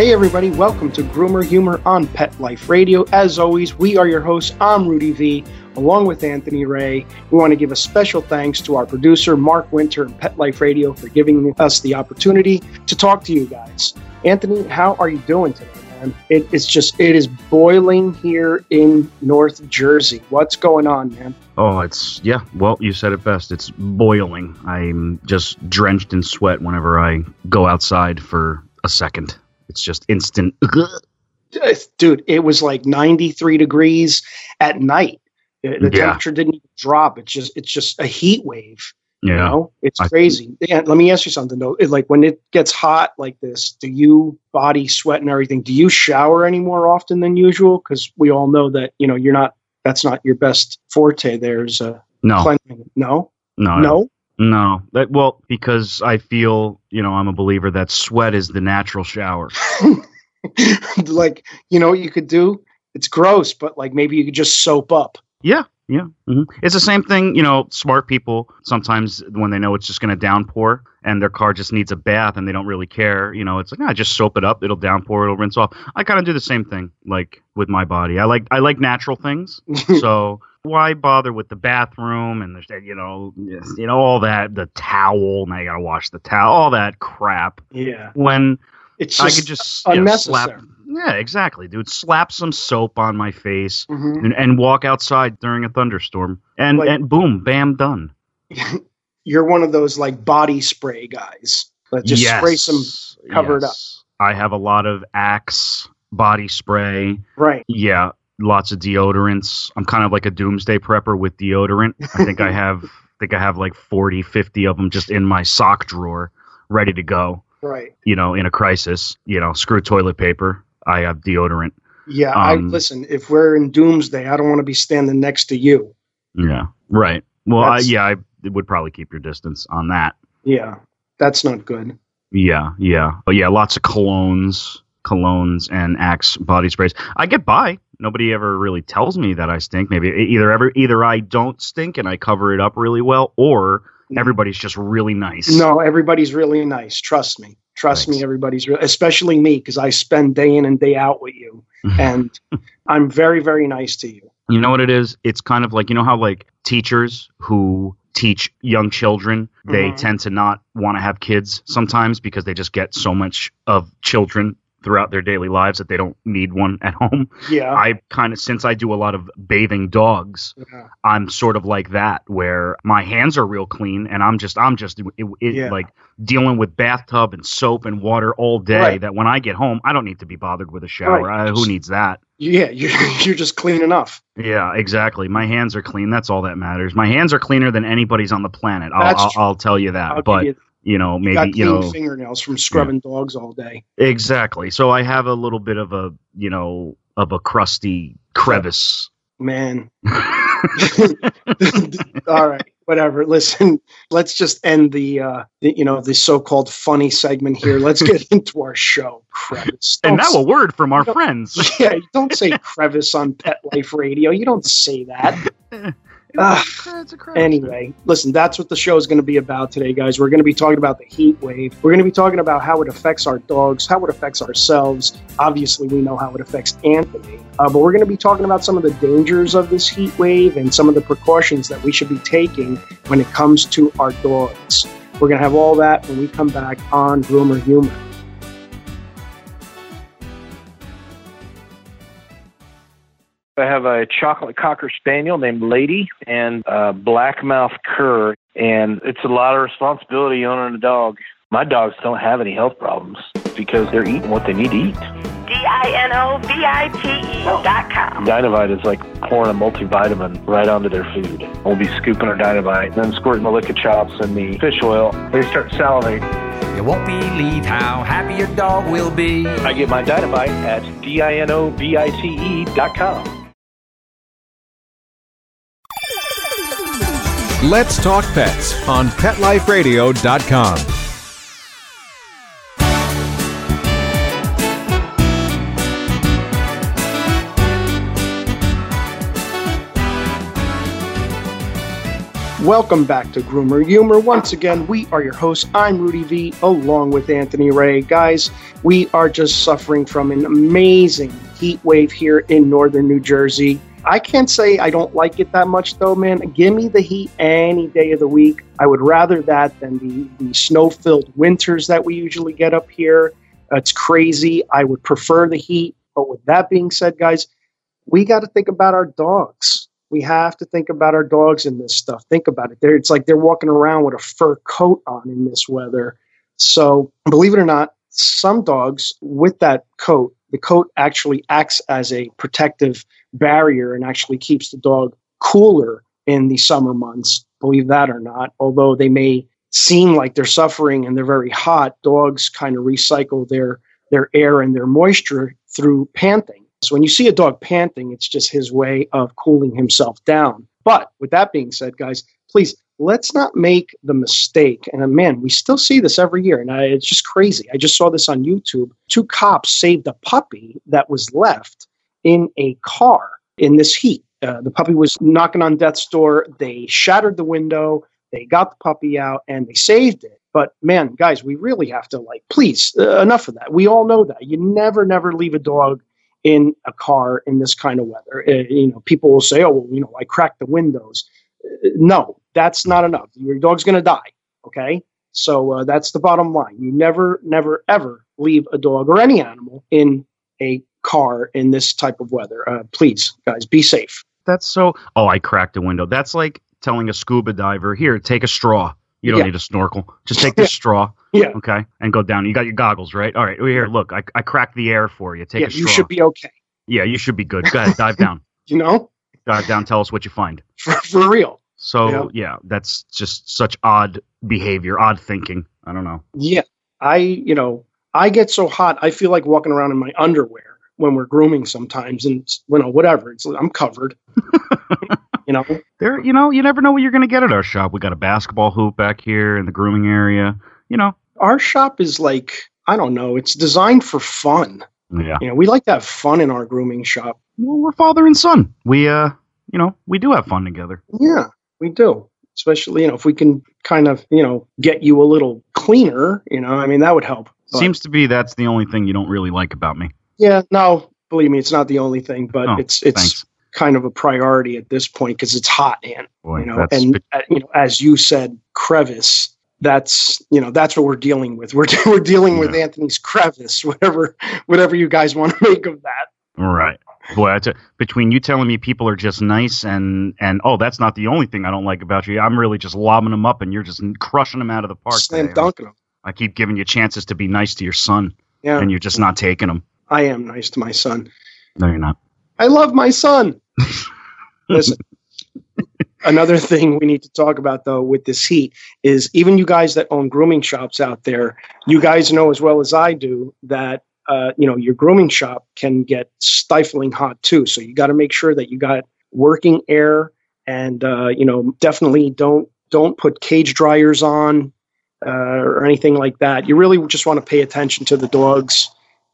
Hey, everybody, welcome to Groomer Humor on Pet Life Radio. As always, we are your hosts. I'm Rudy V, along with Anthony Ray. We want to give a special thanks to our producer, Mark Winter, and Pet Life Radio for giving us the opportunity to talk to you guys. Anthony, how are you doing today, man? It, it's just, it is boiling here in North Jersey. What's going on, man? Oh, it's yeah. Well, you said it best. It's boiling. I'm just drenched in sweat whenever I go outside for a second. It's just instant. Dude, it was like 93 degrees at night. The Yeah. temperature didn't even drop. It's just, it's just a heat wave. You Yeah. know, it's I- crazy. Let me ask you something though. It- like when it gets hot like this, do you body sweat and everything? Do you shower any more often than usual? Because we all know that you know you're not. That's not your best forte. There's a No. cleansing. No, No. no. No. That well, because I feel you know I'm a believer that sweat is the natural shower. like you know what you could do. It's gross, but like maybe you could just soap up. Yeah. Yeah. hmm It's the same thing. You know, smart people sometimes when they know it's just going to downpour and their car just needs a bath and they don't really care. You know, it's like, ah, just soap it up. It'll downpour. It'll rinse off. I kind of do the same thing, like with my body. I like I like natural things. so why bother with the bathroom and the you know you know all that the towel now you gotta wash the towel all that crap yeah, when it's I could just you know, slap yeah exactly dude slap some soap on my face Mhm. and, and walk outside during a thunderstorm and Like- and boom bam done You're one of those like body spray guys. That just spray some. cover it up. I have a lot of Axe body spray Right. yeah lots of deodorants i'm kind of like a doomsday prepper with deodorant i think i have I think i have like 40 50 of them just in my sock drawer ready to go Right. you know in a crisis you know screw toilet paper i have deodorant Yeah. I Um, listen. If we're in doomsday, I don't want to be standing next to you. yeah right well I, yeah i would probably keep your distance on that Yeah, that's not good. yeah yeah but yeah lots of colognes colognes and axe body sprays i get by nobody ever really tells me that i stink maybe either ever either i don't stink and i cover it up really well or everybody's just really nice No, everybody's really nice. Trust me. Trust me, everybody's re- especially me because I spend day in and day out with you, and I'm very, very nice to you. You know what it is? It's kind of like you know how like teachers who teach young children, they Mhm. tend to not want to have kids sometimes because they just get so much of children throughout their daily lives that they don't need one at home. Yeah. I kind of since I do a lot of bathing dogs, yeah. I'm sort of like that where my hands are real clean and I'm just I'm just it, it, Yeah. like dealing with bathtub and soap and water all day Right. that when I get home I don't need to be bothered with a shower. Right. I, who needs that? Yeah, you're you're just clean enough. Yeah, exactly. My hands are clean. That's all that matters. My hands are cleaner than anybody's on the planet. I'll, I'll. I'll tell you that. I'll but give you know, you, you got maybe you know, fingernails from scrubbing dogs all day. exactly. So I have a little bit of a you know of a crusty crevice. Man. all right, whatever. Listen, let's just end the uh the, you know the so-called funny segment here. Let's get into our show. Crevice. and Don't now a word from our friends. yeah, don't say crevice on Pet Life Radio. You don't say that. Ah, Anyway, listen, that's what the show is going to be about today, guys. We're going to be talking about the heat wave. We're going to be talking about how it affects our dogs, how it affects ourselves. Obviously, we know how it affects Anthony, uh, but we're going to be talking about some of the dangers of this heat wave and some of the precautions that we should be taking when it comes to our dogs. We're going to have all that when we come back on Groomer Humor. I have a chocolate cocker spaniel named Lady and a blackmouth cur, and it's a lot of responsibility owning a dog. My dogs don't have any health problems because they're eating what they need to eat. D-I-N-O-V-I-T-E dot com. Dinovite is like pouring a multivitamin right onto their food. We'll be scooping our Dinovite, then squirting the Lickochops and the fish oil. They start salivating. You won't believe how happy your dog will be. I get my Dinovite at D-I-N-O-V-I-T-E dot com. Let's Talk Pets on PetLifeRadio.com. Welcome back to Groomer Humor. Once again, we are your hosts. I'm Rudy V, along with Anthony Ray. Guys, we are just suffering from an amazing heat wave here in northern New Jersey. I can't say I don't like it that much, though, man. Give me the heat any day of the week. I would rather that than the, the snow filled winters that we usually get up here. It's crazy. I would prefer the heat. But with that being said, guys, we got to think about our dogs we have to think about our dogs in this stuff. Think about it. They're, it's like they're walking around with a fur coat on in this weather. So, believe it or not, some dogs with that coat, the coat actually acts as a protective barrier and actually keeps the dog cooler in the summer months. Believe that or not, although they may seem like they're suffering and they're very hot, dogs kind of recycle their their air and their moisture through panting. So when you see a dog panting, it's just his way of cooling himself down. But with that being said, guys, please let's not make the mistake. And uh, man, we still see this every year, and I, it's just crazy. I just saw this on YouTube. Two cops saved a puppy that was left in a car in this heat. Uh, the puppy was knocking on death's door. They shattered the window. They got the puppy out and they saved it. But man, guys, we really have to like, please, uh, enough of that. We all know that you never, never leave a dog in a car in this kind of weather. Uh, you know, people will say, "Oh, well, you know, I cracked the windows." Uh, no, that's not enough. Your dog's going to die. Okay, so uh, that's the bottom line. You never, never, ever leave a dog or any animal in a car in this type of weather. Uh, please, guys, be safe. That's so. Oh, I cracked a window. That's like telling a scuba diver, "Here, take a straw." You don't yeah. need a snorkel. Just take the straw. Yeah. Okay. And go down. You got your goggles, right? All right. Here, look. I, I cracked the air for you. Take yeah, a straw. You should be okay. Yeah, you should be good. Go ahead. Dive down. you know? Dive down. Tell us what you find. For, for real. So, yeah. yeah, that's just such odd behavior, odd thinking. I don't know. Yeah. I, you know, I get so hot. I feel like walking around in my underwear when we're grooming sometimes. And, you know, whatever. It's, I'm covered. You know, there. You know, you never know what you're going to get at our shop. We got a basketball hoop back here in the grooming area. You know, our shop is like I don't know. It's designed for fun. Yeah. You know, we like to have fun in our grooming shop. Well, we're father and son. We, uh, you know, we do have fun together. Yeah, we do. Especially, you know, if we can kind of, you know, get you a little cleaner, you know, I mean, that would help. But, Seems to be that's the only thing you don't really like about me. Yeah, no, believe me, it's not the only thing, but oh, it's it's thanks kind of a priority at this point because it's hot, and you know, and uh, you know, as you said, crevice. That's you know that's what we're dealing with. We're we're dealing yeah. with Anthony's crevice, whatever whatever you guys want to make of that. Right. Boy, between you telling me people are just nice and and oh, that's not the only thing I don't like about you. I'm really just lobbing them up, and you're just crushing them out of the park. Slam dunking them. I keep giving you chances to be nice to your son, yeah. and you're just not taking them. I am nice to my son. No, you're not. I love my son. Listen, another thing we need to talk about though with this heat is even you guys that own grooming shops out there, you guys know as well as I do that uh, you know your grooming shop can get stifling hot too. So you got to make sure that you got working air, and uh, you know definitely don't don't put cage dryers on uh, or anything like that. You really just want to pay attention to the dogs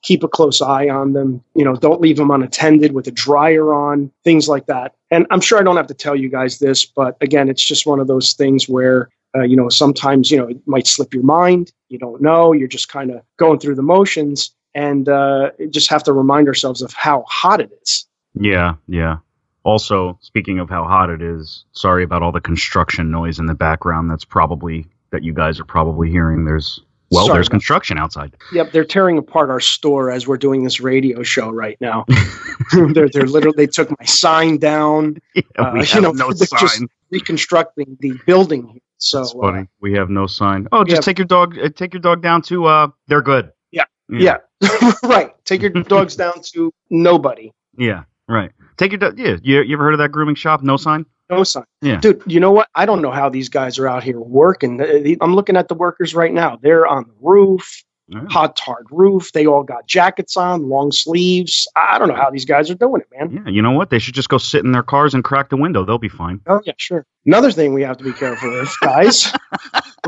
keep a close eye on them. You know, don't leave them unattended with a dryer on, things like that. And I'm sure I don't have to tell you guys this, but again, it's just one of those things where, uh, you know, sometimes, you know, it might slip your mind. You don't know. You're just kind of going through the motions and uh, just have to remind ourselves of how hot it is. Yeah, yeah. Also, speaking of how hot it is, sorry about all the construction noise in the background. That's probably that you guys are probably hearing. There's well, Sorry there's construction outside. Yep, they're tearing apart our store as we're doing this radio show right now. they're they're literally they took my sign down. Yeah, uh, we uh, have you know, no sign. Just reconstructing the building. So That's funny. Uh, we have no sign. Oh, just take your dog. Uh, take your dog down to. Uh, they're good. Yeah, yeah, yeah. right. Take your dogs down to nobody. Yeah, right. Take your dog. Yeah, you, you ever heard of that grooming shop? No sign. No sign. Yeah. Dude, you know what? I don't know how these guys are out here working. I'm looking at the workers right now. They're on the roof, yeah. hot tarred roof. They all got jackets on, long sleeves. I don't know how these guys are doing it, man. Yeah, you know what? They should just go sit in their cars and crack the window. They'll be fine. Oh, yeah, sure. Another thing we have to be careful with, guys.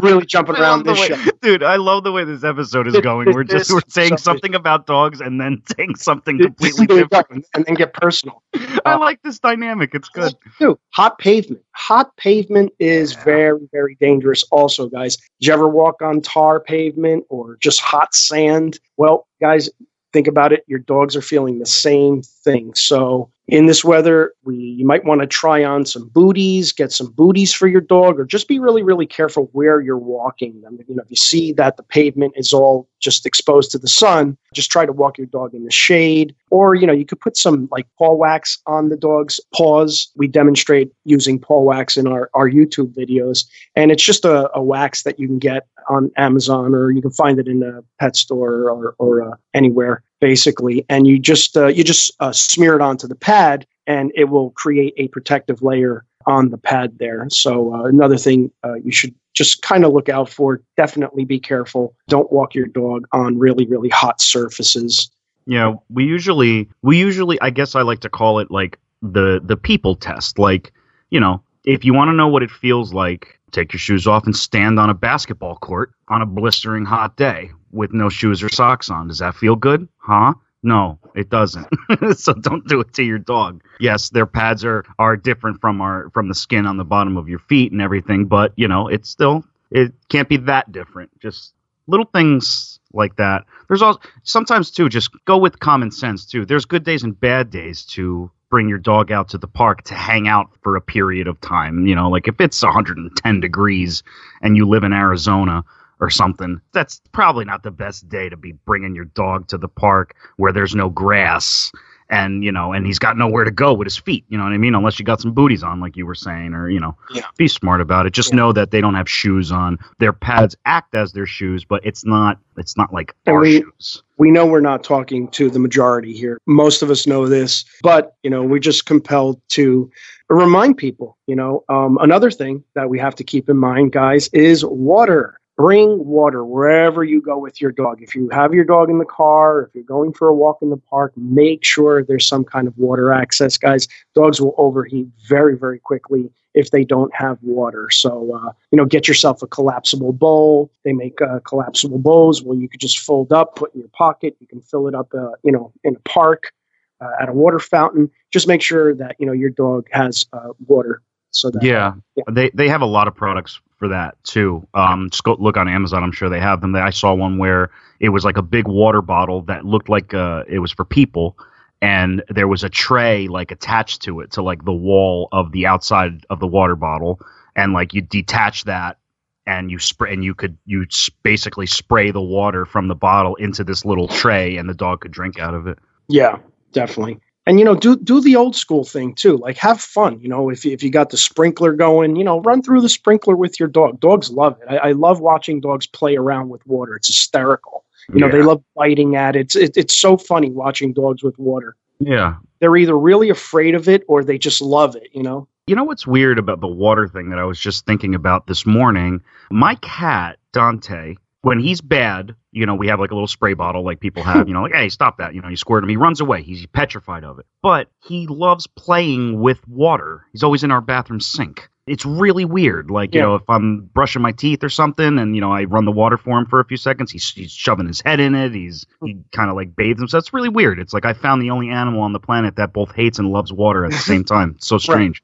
We're really jumping around this way- show. dude. I love the way this episode is going. We're just we're saying something- about dogs and then saying something completely There you go, different. and then get personal. I uh, like this dynamic. It's good. Too. Hot pavement. Hot pavement is Yeah. very, very dangerous. Also, guys, did you ever walk on tar pavement or just hot sand? Well, guys, think about it. Your dogs are feeling the same thing. So, in this weather, we you might want to try on some booties, get some booties for your dog, or just be really, really careful where you're walking them. You know, if you see that the pavement is all just exposed to the sun, just try to walk your dog in the shade. Or, you know, you could put some like paw wax on the dog's paws. We demonstrate using paw wax in our, our YouTube videos. And it's just a, a wax that you can get on Amazon or you can find it in a pet store or, or uh, anywhere basically. And you just, uh, you just uh, smear it onto the pad and it will create a protective layer on the pad there. So uh, another thing uh, you should just kind of look out for. Definitely be careful. Don't walk your dog on really, really hot surfaces. Yeah, we usually we usually I guess I like to call it like the the people test. Like, you know, if you want to know what it feels like, take your shoes off and stand on a basketball court on a blistering hot day with no shoes or socks on. Does that feel good? Huh? No, it doesn't. so don't do it to your dog. Yes, their pads are are different from our from the skin on the bottom of your feet and everything, but you know, it's still it can't be that different. Just little things like that. There's also sometimes too just go with common sense too. There's good days and bad days to bring your dog out to the park to hang out for a period of time. You know, like if it's 110 degrees and you live in Arizona or something, that's probably not the best day to be bringing your dog to the park where there's no grass and you know and he's got nowhere to go with his feet you know what i mean unless you got some booties on like you were saying or you know Yeah. be smart about it just Yeah. know that they don't have shoes on their pads act as their shoes but it's not it's not like And our we- shoes we know we're not talking to the majority here. Most of us know this, but you know we're just compelled to remind people. You know, um, another thing that we have to keep in mind, guys, is water. Bring water wherever you go with your dog. If you have your dog in the car, if you're going for a walk in the park, make sure there's some kind of water access, guys. Dogs will overheat very, very quickly if they don't have water. So, uh, you know, get yourself a collapsible bowl. They make uh, collapsible bowls where you could just fold up, put in your pocket. You can fill it up, uh, you know, in a park, uh, at a water fountain. Just make sure that you know your dog has uh, water. So that yeah Yeah. they they have a lot of products for that too. Um just go look on amazon. I'm sure they have them. I saw one where it was like a big water bottle that looked like uh it was for people and there was a tray like attached to it to like the wall of the outside of the water bottle and like you detach that and you spray and you could you basically spray the water from the bottle into this little tray and the dog could drink out of it. Yeah, definitely. And you know, do do the old school thing too. Like have fun. You know, if you, if you got the sprinkler going, you know, run through the sprinkler with your dog. Dogs love it. I, I love watching dogs play around with water. It's hysterical. You know, they love biting at it. It's it, it's so funny watching dogs with water. yeah They're either really afraid of it or they just love it. You know. You know what's weird about the water thing that I was just thinking about this morning? My cat, Dante, when he's bad, you know, we have like a little spray bottle like people have, you know, like, hey, stop that. You know, you squirt him. He runs away. He's petrified of it. But he loves playing with water. He's always in our bathroom sink. It's really weird. Like, you know, if I'm brushing my teeth or something and, you know, I run the water for him for a few seconds, he's, he's shoving his head in it. He's, he kind of like bathes himself. It's really weird. It's like I found the only animal on the planet that both hates and loves water at the same time. It's so strange.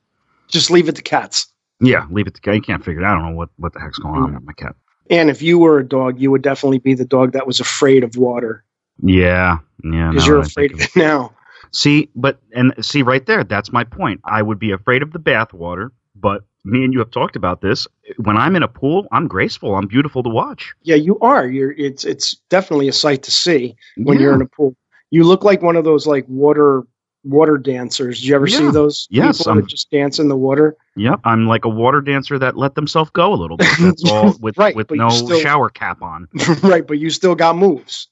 Just leave it to cats. Yeah, leave it to cat. You can't figure it out. I don't know what, what the heck's going on hmm. with my cat. And if you were a dog, you would definitely be the dog that was afraid of water Yeah, yeah. because you're afraid of it now. See, but and see right there, that's my point. I would be afraid of the bath water, but me and you have talked about this. When I'm in a pool, I'm graceful. I'm beautiful to watch. Yeah, you are. You're. It's it's definitely a sight to see when Yeah. you're in a pool. You look like one of those like water water dancers. Did you ever see those Yes, people I'm- that just dance in the water? Yep, I'm like a water dancer that let themselves go a little bit. That's all with Right, with no still- shower cap on. right, but you still got moves.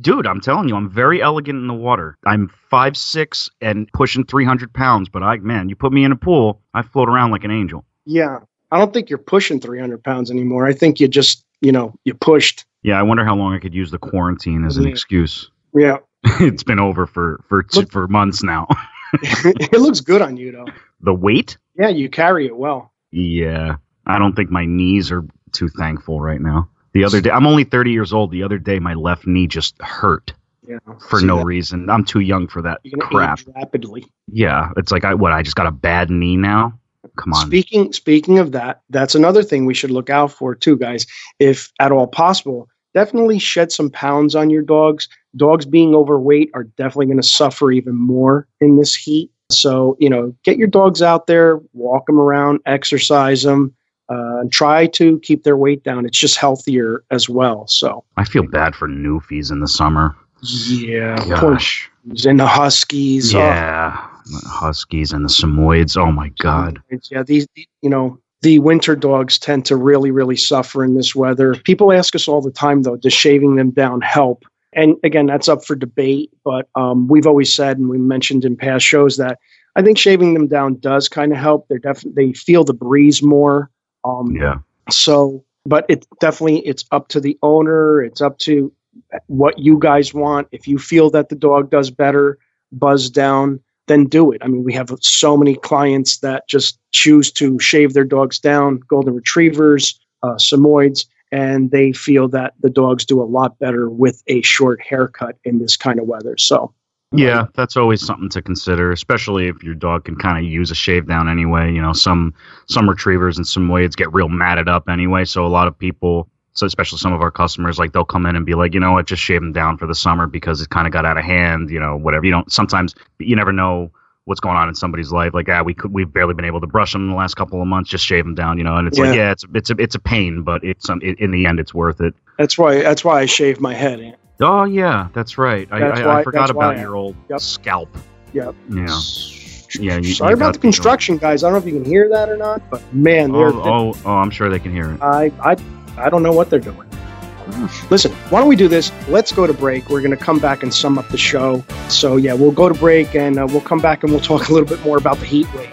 Dude, I'm telling you, I'm very elegant in the water. I'm five six and pushing 300 pounds, but I man, you put me in a pool, I float around like an angel. Yeah, I don't think you're pushing 300 pounds anymore. I think you just you know you pushed. Yeah, I wonder how long I could use the quarantine as an Yeah. excuse. Yeah, it's been over for for t- Look- for months now. it looks good on you though. the weight? Yeah, you carry it well. Yeah, I don't think my knees are too thankful right now. The other day, I'm only 30 years old. The other day, my left knee just hurt Yeah. for no that? reason. I'm too young for that crap. rapidly. Yeah, it's like I what I just got a bad knee now. Come on. Speaking speaking of that, that's another thing we should look out for too, guys. If at all possible, definitely shed some pounds on your dogs. Dogs being overweight are definitely going to suffer even more in this heat. So you know, get your dogs out there, walk them around, exercise them, uh, and try to keep their weight down. It's just healthier as well. So I feel bad for newfies in the summer. yeah, Gosh. and the huskies. oh, Yeah. The Huskies and the Samoyeds. Oh my God. Yeah, these you know the winter dogs tend to really really suffer in this weather. People ask us all the time though, does shaving them down help? And again, that's up for debate. But um, we've always said, and we mentioned in past shows that I think shaving them down does kind of help. They're definitely they feel the breeze more. Um, Yeah. so, but it's definitely it's up to the owner. It's up to what you guys want. If you feel that the dog does better, buzz down, then do it. I mean, we have so many clients that just choose to shave their dogs down, golden retrievers, uh, Samoyeds, and they feel that the dogs do a lot better with a short haircut in this kind of weather. So, Yeah, that's always something to consider, especially if your dog can kind of use a shave down anyway. You know, some some retrievers and some Wades get real matted up anyway, so a lot of people, so especially some of our customers, like they'll come in and be like, you know what, just shave them down for the summer because it kind of got out of hand. You know, whatever. You don't. Sometimes you never know what's going on in somebody's life. Like, ah, we could we've barely been able to brush them in the last couple of months. Just shave them down. You know, and it's like, Yeah. yeah, it's it's a it's a pain, but it's um, it, in the end, it's worth it. that's why that's why I shave my head. Oh yeah, that's right. I, That's I, why- I forgot about your old Yep. scalp. Yep. Yeah. Yeah, you- Sorry you about the construction, guys. I don't know if you can hear that or not, but man, they're, Oh, oh, oh, I'm sure they can hear it. I, I, I don't know what they're doing. Listen, why don't we do this? Let's go to break. We're going to come back and sum up the show. So, yeah, we'll go to break and uh, we'll come back and we'll talk a little bit more about the heat wave.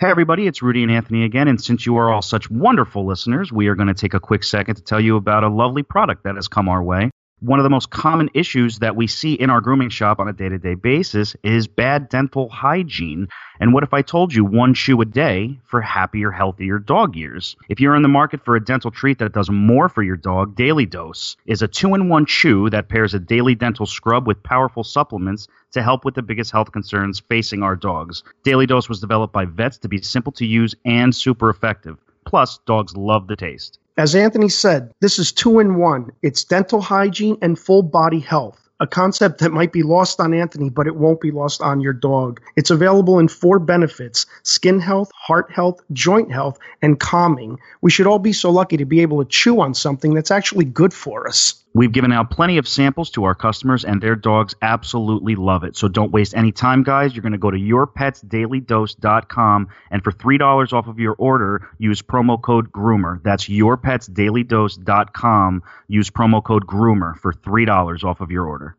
Hey, everybody, it's Rudy and Anthony again. And since you are all such wonderful listeners, we are going to take a quick second to tell you about a lovely product that has come our way. One of the most common issues that we see in our grooming shop on a day to day basis is bad dental hygiene. And what if I told you one chew a day for happier, healthier dog years? If you're in the market for a dental treat that does more for your dog, Daily Dose is a two in one chew that pairs a daily dental scrub with powerful supplements to help with the biggest health concerns facing our dogs. Daily Dose was developed by vets to be simple to use and super effective. Plus, dogs love the taste. As Anthony said, this is two in one it's dental hygiene and full body health. A concept that might be lost on Anthony, but it won't be lost on your dog. It's available in four benefits skin health, heart health, joint health, and calming. We should all be so lucky to be able to chew on something that's actually good for us. We've given out plenty of samples to our customers, and their dogs absolutely love it. So don't waste any time, guys. You're going to go to yourpetsdailydose.com, and for $3 off of your order, use promo code GROOMER. That's yourpetsdailydose.com. Use promo code GROOMER for $3 off of your order.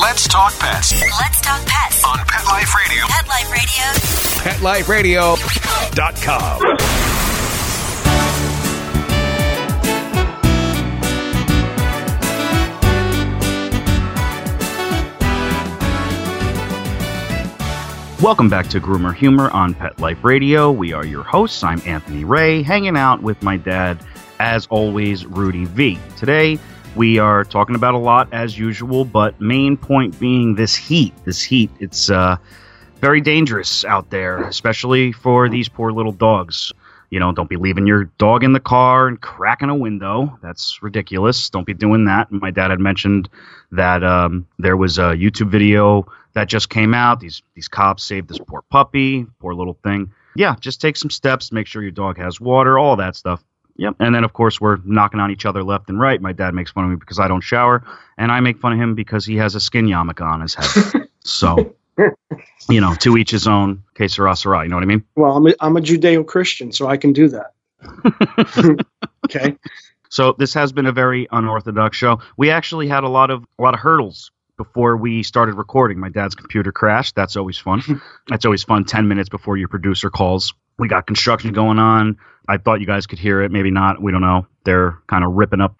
Let's talk pets Let's talk pets. on Pet Life Radio. Pet Life Radio. PetLifeRadio.com. Welcome back to Groomer Humor on Pet Life Radio. We are your hosts. I'm Anthony Ray, hanging out with my dad, as always, Rudy V. Today, we are talking about a lot as usual, but main point being this heat. This heat, it's uh, very dangerous out there, especially for these poor little dogs. You know, don't be leaving your dog in the car and cracking a window. That's ridiculous. Don't be doing that. My dad had mentioned that um, there was a YouTube video that just came out. These these cops saved this poor puppy, poor little thing. Yeah, just take some steps. Make sure your dog has water, all that stuff. Yep. And then of course we're knocking on each other left and right. My dad makes fun of me because I don't shower, and I make fun of him because he has a skin yarmulke on his head. so, you know, to each his own. Que sera, sera. You know what I mean? Well, I'm a, I'm a Judeo Christian, so I can do that. okay. So this has been a very unorthodox show. We actually had a lot of a lot of hurdles before we started recording. My dad's computer crashed. That's always fun. That's always fun. Ten minutes before your producer calls. We got construction going on. I thought you guys could hear it. Maybe not. We don't know. They're kind of ripping up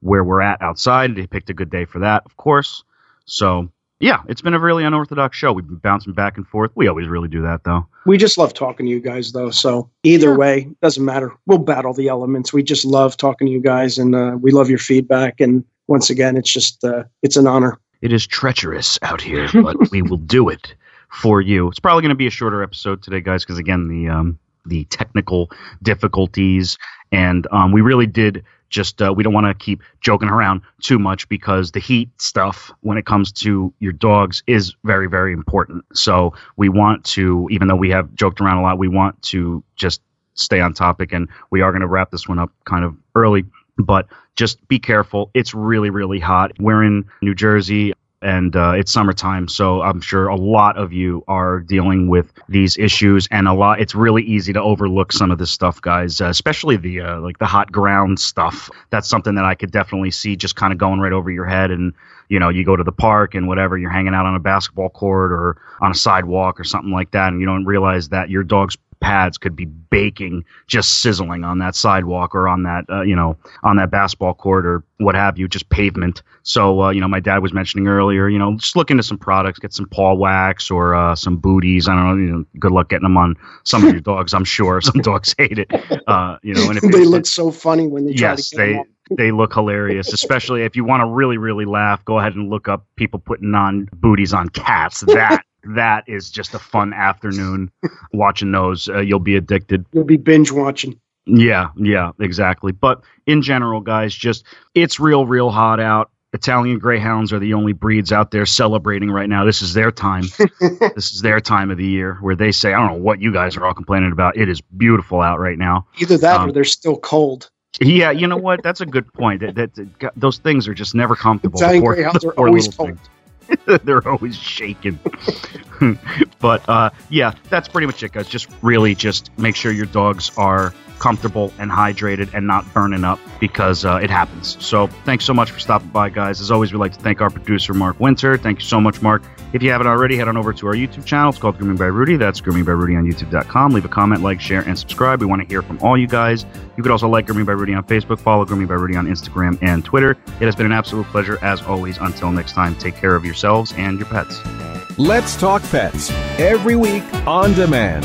where we're at outside. They picked a good day for that, of course. So yeah, it's been a really unorthodox show. We've been bouncing back and forth. We always really do that, though. We just love talking to you guys, though. So either way, doesn't matter. We'll battle the elements. We just love talking to you guys, and uh, we love your feedback. And once again, it's just uh, it's an honor. It is treacherous out here, but we will do it for you. It's probably going to be a shorter episode today, guys, because again, the um, the technical difficulties, and um, we really did just uh, we don't want to keep joking around too much because the heat stuff when it comes to your dogs is very very important. So we want to even though we have joked around a lot we want to just stay on topic and we are going to wrap this one up kind of early but just be careful. It's really really hot. We're in new jersey and uh, it's summertime so i'm sure a lot of you are dealing with these issues and a lot it's really easy to overlook some of this stuff guys uh, especially the uh, like the hot ground stuff. That's something that i could definitely see just kind of going right over your head and you know you go to the park and whatever you're hanging out on a basketball court or on a sidewalk or something like that and you don't realize that your dog's pads could be baking, just sizzling on that sidewalk or on that, uh, you know, on that basketball court or what have you, just pavement. So, uh, you know, my dad was mentioning earlier, you know, just look into some products, get some paw wax or uh, some booties. I don't know, you know, good luck getting them on some of your dogs. I'm sure some dogs hate it. Uh, you know, and if they look so funny when they try yes, to get they. They look hilarious, especially if you want to really, really laugh. Go ahead and look up people putting on booties on cats. That that is just a fun afternoon watching those. Uh, you'll be addicted. You'll be binge watching. Yeah, yeah, exactly. But in general, guys, just it's real, real hot out. Italian Greyhounds are the only breeds out there celebrating right now. This is their time. this is their time of the year where they say, I don't know what you guys are all complaining about. It is beautiful out right now. Either that um, or they're still cold. Yeah, you know what? That's a good point. That, that, that those things are just never comfortable. Italian poor, Greyhounds are always cold. Things. They're always shaking. but uh, yeah, that's pretty much it, guys. Just really just make sure your dogs are comfortable and hydrated and not burning up because uh, it happens. So thanks so much for stopping by, guys. As always, we'd like to thank our producer, Mark Winter. Thank you so much, Mark. If you haven't already, head on over to our YouTube channel. It's called Grooming by Rudy. That's Grooming by Rudy on YouTube.com. Leave a comment, like, share, and subscribe. We want to hear from all you guys. You could also like Grooming by Rudy on Facebook, follow Grooming by Rudy on Instagram and Twitter. It has been an absolute pleasure, as always. Until next time, take care of yourselves and your pets. Let's Talk Pets, every week on demand,